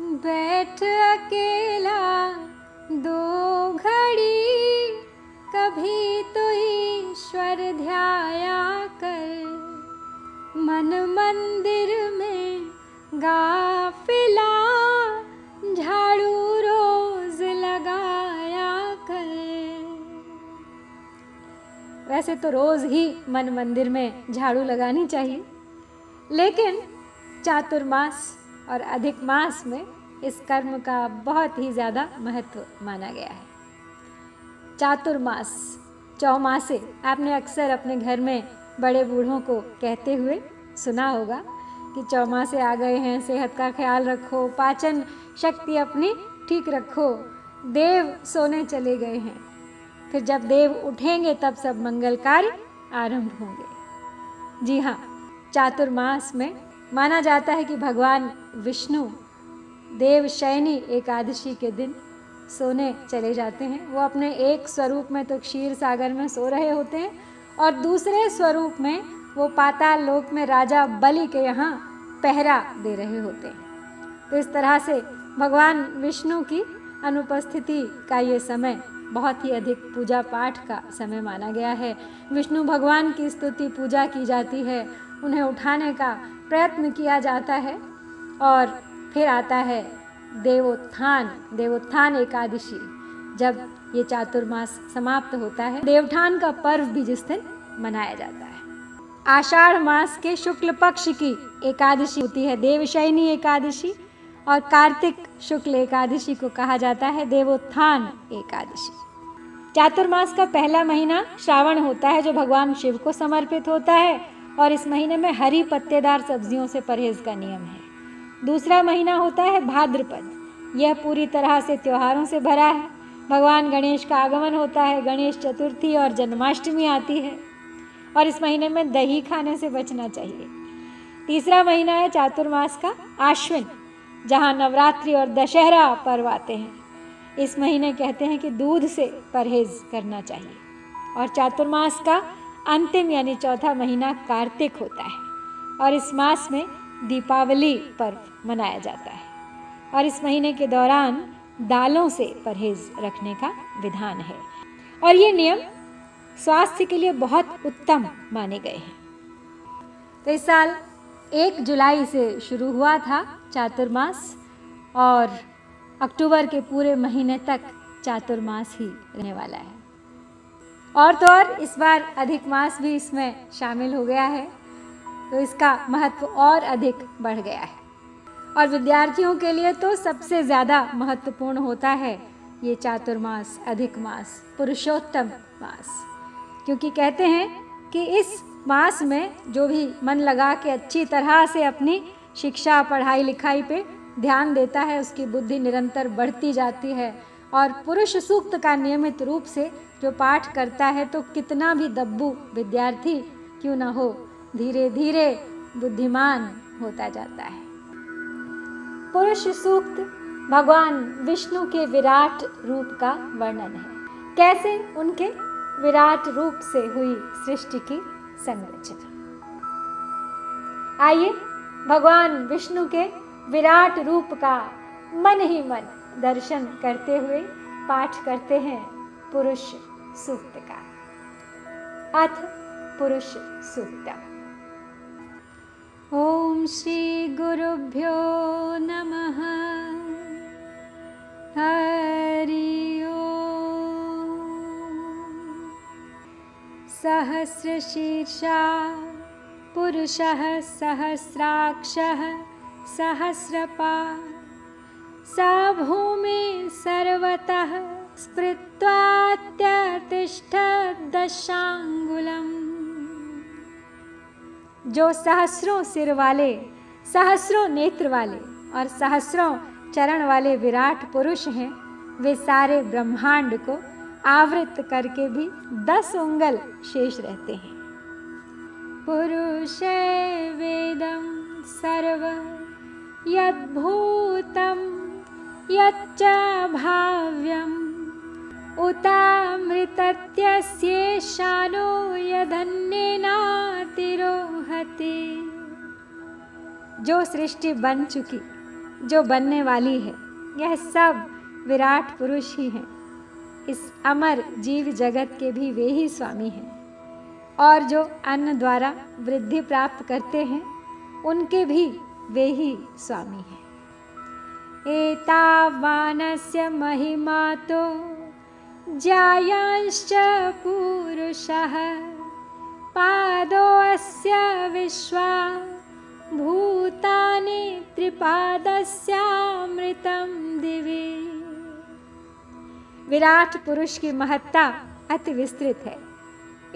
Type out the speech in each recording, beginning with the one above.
बैठ अकेला दो घड़ी, कभी तो ईश्वर ध्याया कर। मन मंदिर में गाफिला झाड़ू रोज लगाया कर। वैसे तो रोज ही मन मंदिर में झाड़ू लगानी चाहिए, लेकिन चातुर्मास और अधिक मास में इस कर्म का बहुत ही ज़्यादा महत्व माना गया है। चातुर्मास, चौमासे, आपने अक्सर अपने घर में बड़े बूढ़ों को कहते हुए सुना होगा कि चौमासे आ गए हैं, सेहत का ख्याल रखो, पाचन शक्ति अपनी ठीक रखो, देव सोने चले गए हैं। फिर जब देव उठेंगे, तब सब मंगल कार्य आरंभ होंगे। जी हाँ चातुर्मास में माना जाता है कि भगवान विष्णु देव शयनी एकादशी के दिन सोने चले जाते हैं। वो अपने एक स्वरूप में तो क्षीर सागर में सो रहे होते हैं और दूसरे स्वरूप में वो पाताल लोक में राजा बलि के यहाँ पहरा दे रहे होते हैं। तो इस तरह से भगवान विष्णु की अनुपस्थिति का ये समय बहुत ही अधिक पूजा पाठ का समय माना गया है। विष्णु भगवान की स्तुति पूजा की जाती है उन्हें उठाने का प्रयत्न किया जाता है और फिर आता है देवोत्थान देवोत्थान एकादशी। जब ये चातुर्मास समाप्त होता है, देवठान का पर्व भी जिस दिन मनाया जाता है। आषाढ़ मास के शुक्ल पक्ष की एकादशी होती है, देवशयनी एकादशी और कार्तिक शुक्ल एकादशी को कहा जाता है, देवोत्थान एकादशी। चातुर्मास का पहला महीना श्रावण होता है, जो भगवान शिव को समर्पित होता है। और इस महीने में हरी पत्तेदार सब्जियों से परहेज का नियम है। दूसरा महीना होता है भाद्रपद। यह पूरी तरह से त्योहारों से भरा है। भगवान गणेश का आगमन होता है, गणेश चतुर्थी और जन्माष्टमी आती है। और इस महीने में दही खाने से बचना चाहिए। तीसरा महीना है चातुर्मास का आश्विन, जहाँ नवरात्रि और दशहरा पर्व आते हैं। इस महीने कहते हैं कि दूध से परहेज करना चाहिए। और चातुर्मास का अंतिम यानी चौथा महीना कार्तिक होता है और इस मास में दीपावली पर्व मनाया जाता है। और इस महीने के दौरान दालों से परहेज रखने का विधान है। और ये नियम स्वास्थ्य के लिए बहुत उत्तम माने गए हैं। तो इस साल एक जुलाई से शुरू हुआ था चातुर्मास और अक्टूबर के पूरे महीने तक चातुर्मास ही रहने वाला है। और तो और इस बार अधिक मास भी इसमें शामिल हो गया है तो इसका महत्व और अधिक बढ़ गया है। और विद्यार्थियों के लिए तो सबसे ज़्यादा महत्वपूर्ण होता है ये चातुर्मास, अधिक मास, पुरुषोत्तम मास। क्योंकि कहते हैं कि इस मास में जो भी मन लगा के अच्छी तरह से अपनी शिक्षा, पढ़ाई, लिखाई पे ध्यान देता है, उसकी बुद्धि निरंतर बढ़ती जाती है। और पुरुष सूक्त का नियमित रूप से जो पाठ करता है तो कितना भी दब्बू विद्यार्थी क्यों ना हो, धीरे धीरे बुद्धिमान होता जाता है। पुरुष सूक्त भगवान विष्णु के विराट रूप का वर्णन है। कैसे उनके विराट रूप से हुई सृष्टि की संरचना? आइए, भगवान विष्णु के विराट रूप का मन ही मन दर्शन करते हुए पाठ करते हैं पुरुष सूक्त का अथ पुरुष सूक्त। ओम श्री गुरुभ्यो नमः। हरि सहस्रशीर्षा पुरुषः सहस्राक्षः सहस्रपा स भूमि सर्वतः स्मृत्वात्यतिष्ठदशाङ्गुलम्। जो सहस्रों सिर वाले, सहस्रों नेत्र वाले और सहस्रों चरण वाले विराट पुरुष हैं, वे सारे ब्रह्मांड को आवृत करके भी दस उंगल शेष रहते हैं। पुरुष वेदम सर्व यद्भूतं यच्च भाव्यम् उतामृतत्यस्येषानो यधन्येनातिरोहति जो सृष्टि बन चुकी, जो बनने वाली है, यह सब विराट पुरुष ही हैं। इस अमर जीव जगत के भी वे ही स्वामी हैं। और जो अन्न द्वारा वृद्धि प्राप्त करते हैं, उनके भी वे ही स्वामी हैं। एतावानस्य महिमा तो जायांश्च पुरुषः। पादोऽस्य विश्वा भूतानि त्रिपादस्यामृतं दिवि। विराट पुरुष की महत्ता अति विस्तृत है।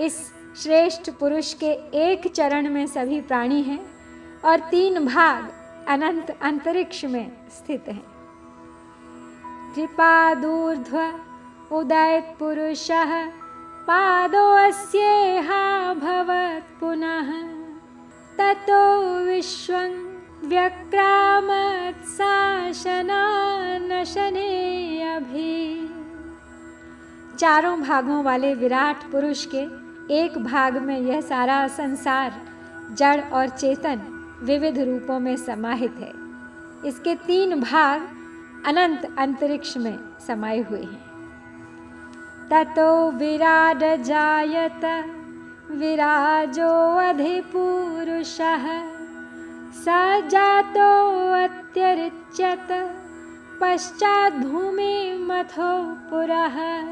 इस श्रेष्ठ पुरुष के एक चरण में सभी प्राणी हैं और तीन भाग अनंत अंतरिक्ष में स्थित हैं। कृपादूर्ध्व उदयत पुरुष पादोऽस्येहा भवत् पुनः। ततो विश्वं व्यक्रामत् शासनानशने अभी चारों भागों वाले विराट पुरुष के एक भाग में यह सारा संसार, जड़ और चेतन विविध रूपों में समाहित है। इसके तीन भाग अनंत अंतरिक्ष में समाये हुए हैं। ततो विराड जायत, विराजो अधिपुरुषः, स जातो अत्यरिच्यत, पश्चात मथो पुरः।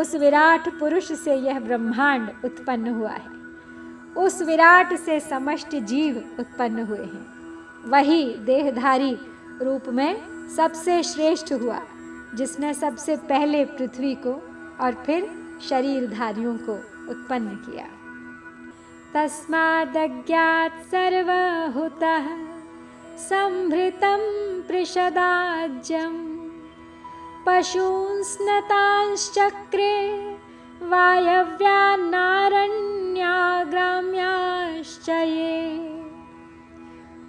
उस विराट पुरुष से यह ब्रह्मांड उत्पन्न हुआ है। उस विराट से समष्ट जीव उत्पन्न हुए हैं। वही देहधारी रूप में सबसे श्रेष्ठ हुआ, जिसने सबसे पहले पृथ्वी को और फिर शरीरधारियों को उत्पन्न किया। तस्मादज्ञात सर्वहुतः संभृतं पृषदाज्यं पशूंस्नतांश्चक्रे वायव्यान्नारण्याग्राम्याश्च ये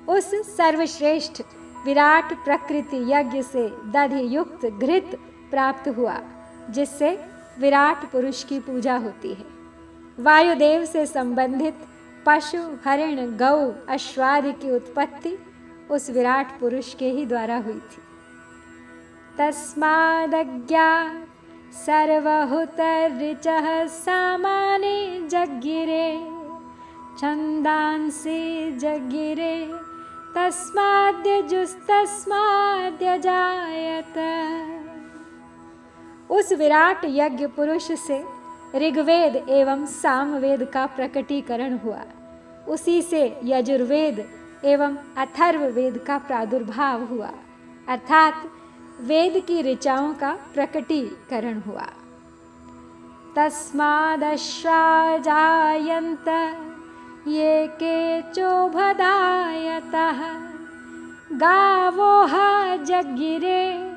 उस सर्वश्रेष्ठ विराट प्रकृति यज्ञ से दधि युक्त घृत प्राप्त हुआ, जिससे विराट पुरुष की पूजा होती है। वायुदेव से संबंधित पशु, हरिण, गौ, अश्वादि की उत्पत्ति उस विराट पुरुष के ही द्वारा हुई थी। तस्मादज्ञा सर्वहुतर्ऋचः सामाने जगिरे छन्दांसि जगिरे तस्माद्यजुस्तस्माद्यजायत। उस विराट यज्ञ पुरुष से ऋग्वेद एवं सामवेद का प्रकटीकरण हुआ। उसी से यजुर्वेद एवं अथर्व वेद का प्रादुर्भाव हुआ। अर्थात वेद की ऋचाओं का प्रकटीकरण हुआ। तस्मादश्वाजायन्त ये के चोभदायतः गावोह जगिरे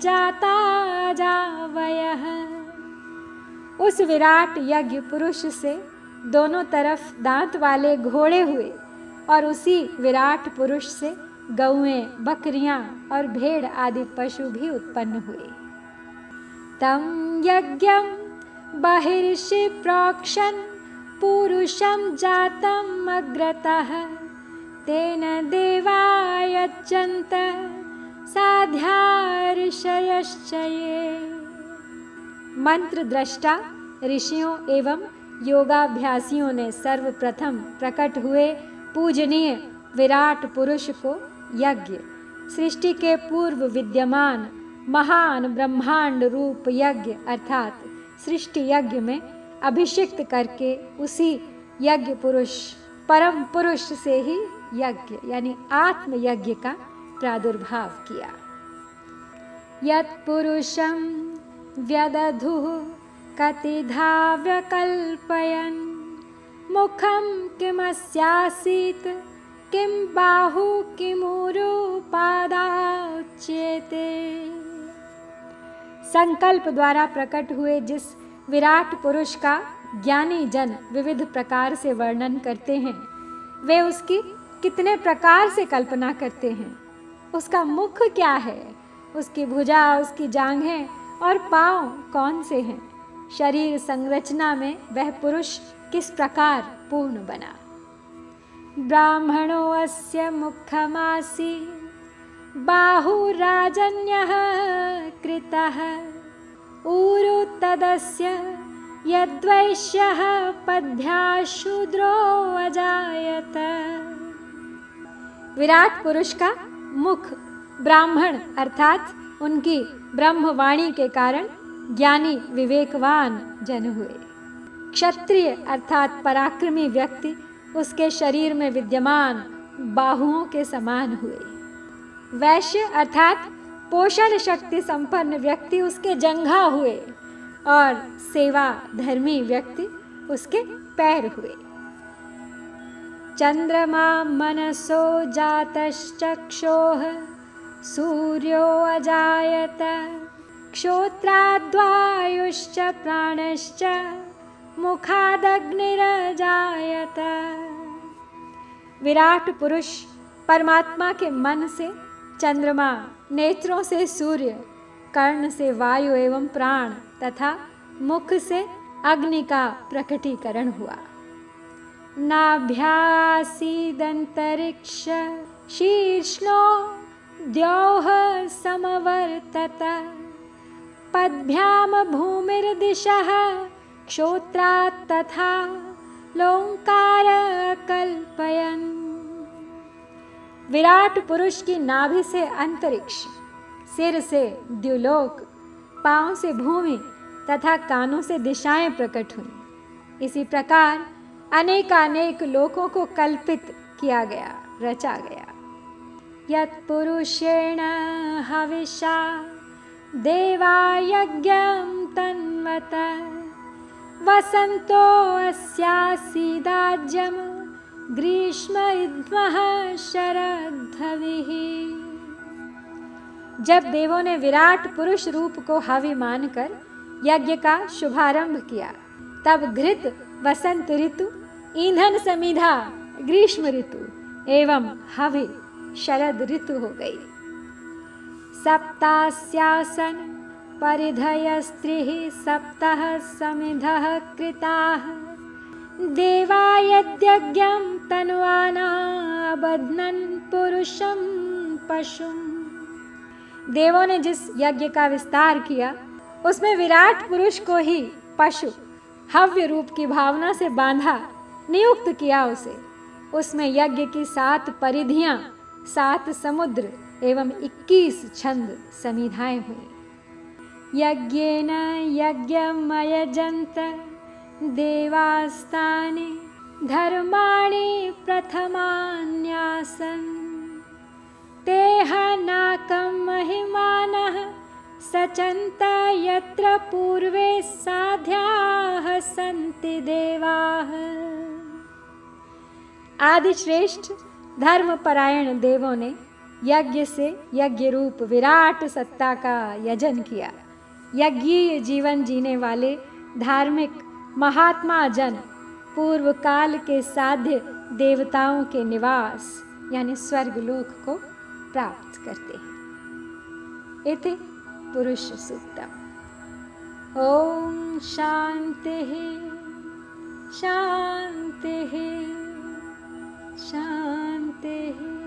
जाता जावयः। उस विराट यज्ञ पुरुष से दोनों तरफ़ दांत वाले घोड़े हुए और उसी विराट पुरुष से गौएँ बकरियाँ और भेड़ आदि पशु भी उत्पन्न हुए। तम यज्ञम बहिर्षि प्रोक्षण पुरुषम जातम अग्रतः। तेन देवायच्चन्त साध्यार्षयश्चये। मंत्र दृष्टा ऋषियों एवं योगाभ्यासियों ने सर्वप्रथम प्रकट हुए पूजनीय विराट पुरुष को यज्ञ। सृष्टि के पूर्व विद्यमान, महान ब्रह्मांड रूप यज्ञ अर्थात सृष्टि यज्ञ में अभिषिक्त करके उसी यज्ञ पुरुष, परम पुरुष से ही यज्ञ, यानी आत्म यज्ञ का प्रादुर्भाव किया। यत्पुरुषं व्यदधुः कतिधा व्यकल्पयन् मुखं किमस्यासीत्? किं बाहु किमुरुपादाच्येते संकल्प द्वारा प्रकट हुए जिस विराट पुरुष का ज्ञानी जन विविध प्रकार से वर्णन करते हैं, वे उसकी कितने प्रकार से कल्पना करते हैं, उसका मुख क्या है, उसकी भुजा, उसकी जांघें और पाँव कौन से हैं, शरीर संरचना में वह पुरुष किस प्रकार पूर्ण बना। ब्राह्मणो अस्य मुखमासी बाहुराजन्यः कृतः। ऊरु तदस्य यद्वैश्यः पद्याशूद्रो अजायत विराट पुरुष का मुख ब्राह्मण, अर्थात उनकी ब्रह्मवाणी के कारण ज्ञानी विवेकवान जन हुए। क्षत्रिय, अर्थात पराक्रमी व्यक्ति उसके शरीर में विद्यमान बाहुओं के समान हुए। वैश्य अर्थात पोषण शक्ति संपन्न व्यक्ति उसके जंघा हुए और सेवा धर्मी व्यक्ति उसके पैर हुए। चंद्रमा मनसो जातश्चक्षोः सूर्यो अजायत, क्षोत्राद्वायुश्च प्राणश्च। मुखादग्निरजायत। विराट पुरुष परमात्मा के मन से, चंद्रमा नेत्रों से सूर्य, कर्ण से वायु एवं प्राण तथा मुख से अग्नि का प्रकटीकरण हुआ। नाभ्यासीदंतरिक्ष, शीर्ष्णो द्यौः समवर्तत। पद्भ्याम भूमिर्दिशः तथा लोंकार कल्पयन विराट पुरुष की नाभि से अंतरिक्ष, सिर से द्युलोक, पाँव से भूमि तथा कानों से दिशाएँ प्रकट हुई। इसी प्रकार अनेकानेक लोकों को कल्पित किया गया, रचा गया। यत्पुरुषेण हविषा देवायज्ञं तन्वत वसन्तो अस्यासीदाज्यं ग्रीष्म इद्मः शरद्धविः। जब देवों ने विराट पुरुष रूप को हवि मानकर यज्ञ का शुभारंभ किया, तब घृत वसंत ऋतु, ईंधन समीधा, ग्रीष्म ऋतु एवं हवि शरद ऋतु हो गई। सप्तास्यासन परिधयस्त्रिः सप्तः समिधः कृताः। देवा यद्यज्ञं तनुवानाबध्नन् पुरुषं पशुं। देवों ने जिस यज्ञ का विस्तार किया, उसमें विराट पुरुष को ही पशु हव्य रूप की भावना से बांधा, नियुक्त किया उसे। उसमें यज्ञ की सात परिधियाँ, सात समुद्र एवं इक्कीस छंद समिधाएँ हुई। यज्ञेन यज्ञमयजन्त देवास्तानि धर्माणि प्रथमान्यासन्। तेह नाकं महिमानः सचन्त यत्र पूर्वे साध्याः सन्ति देवाः। आदिश्रेष्ठ धर्मपरायण देवों ने यज्ञ से यज्ञ रूप विराट सत्ता का यजन किया। यज्ञीय जीवन जीने वाले धार्मिक महात्मा जन पूर्व काल के साध्य देवताओं के निवास, यानी स्वर्गलोक को प्राप्त करते हैं। इति पुरुष सूक्तम। ओम शांति शांति शांति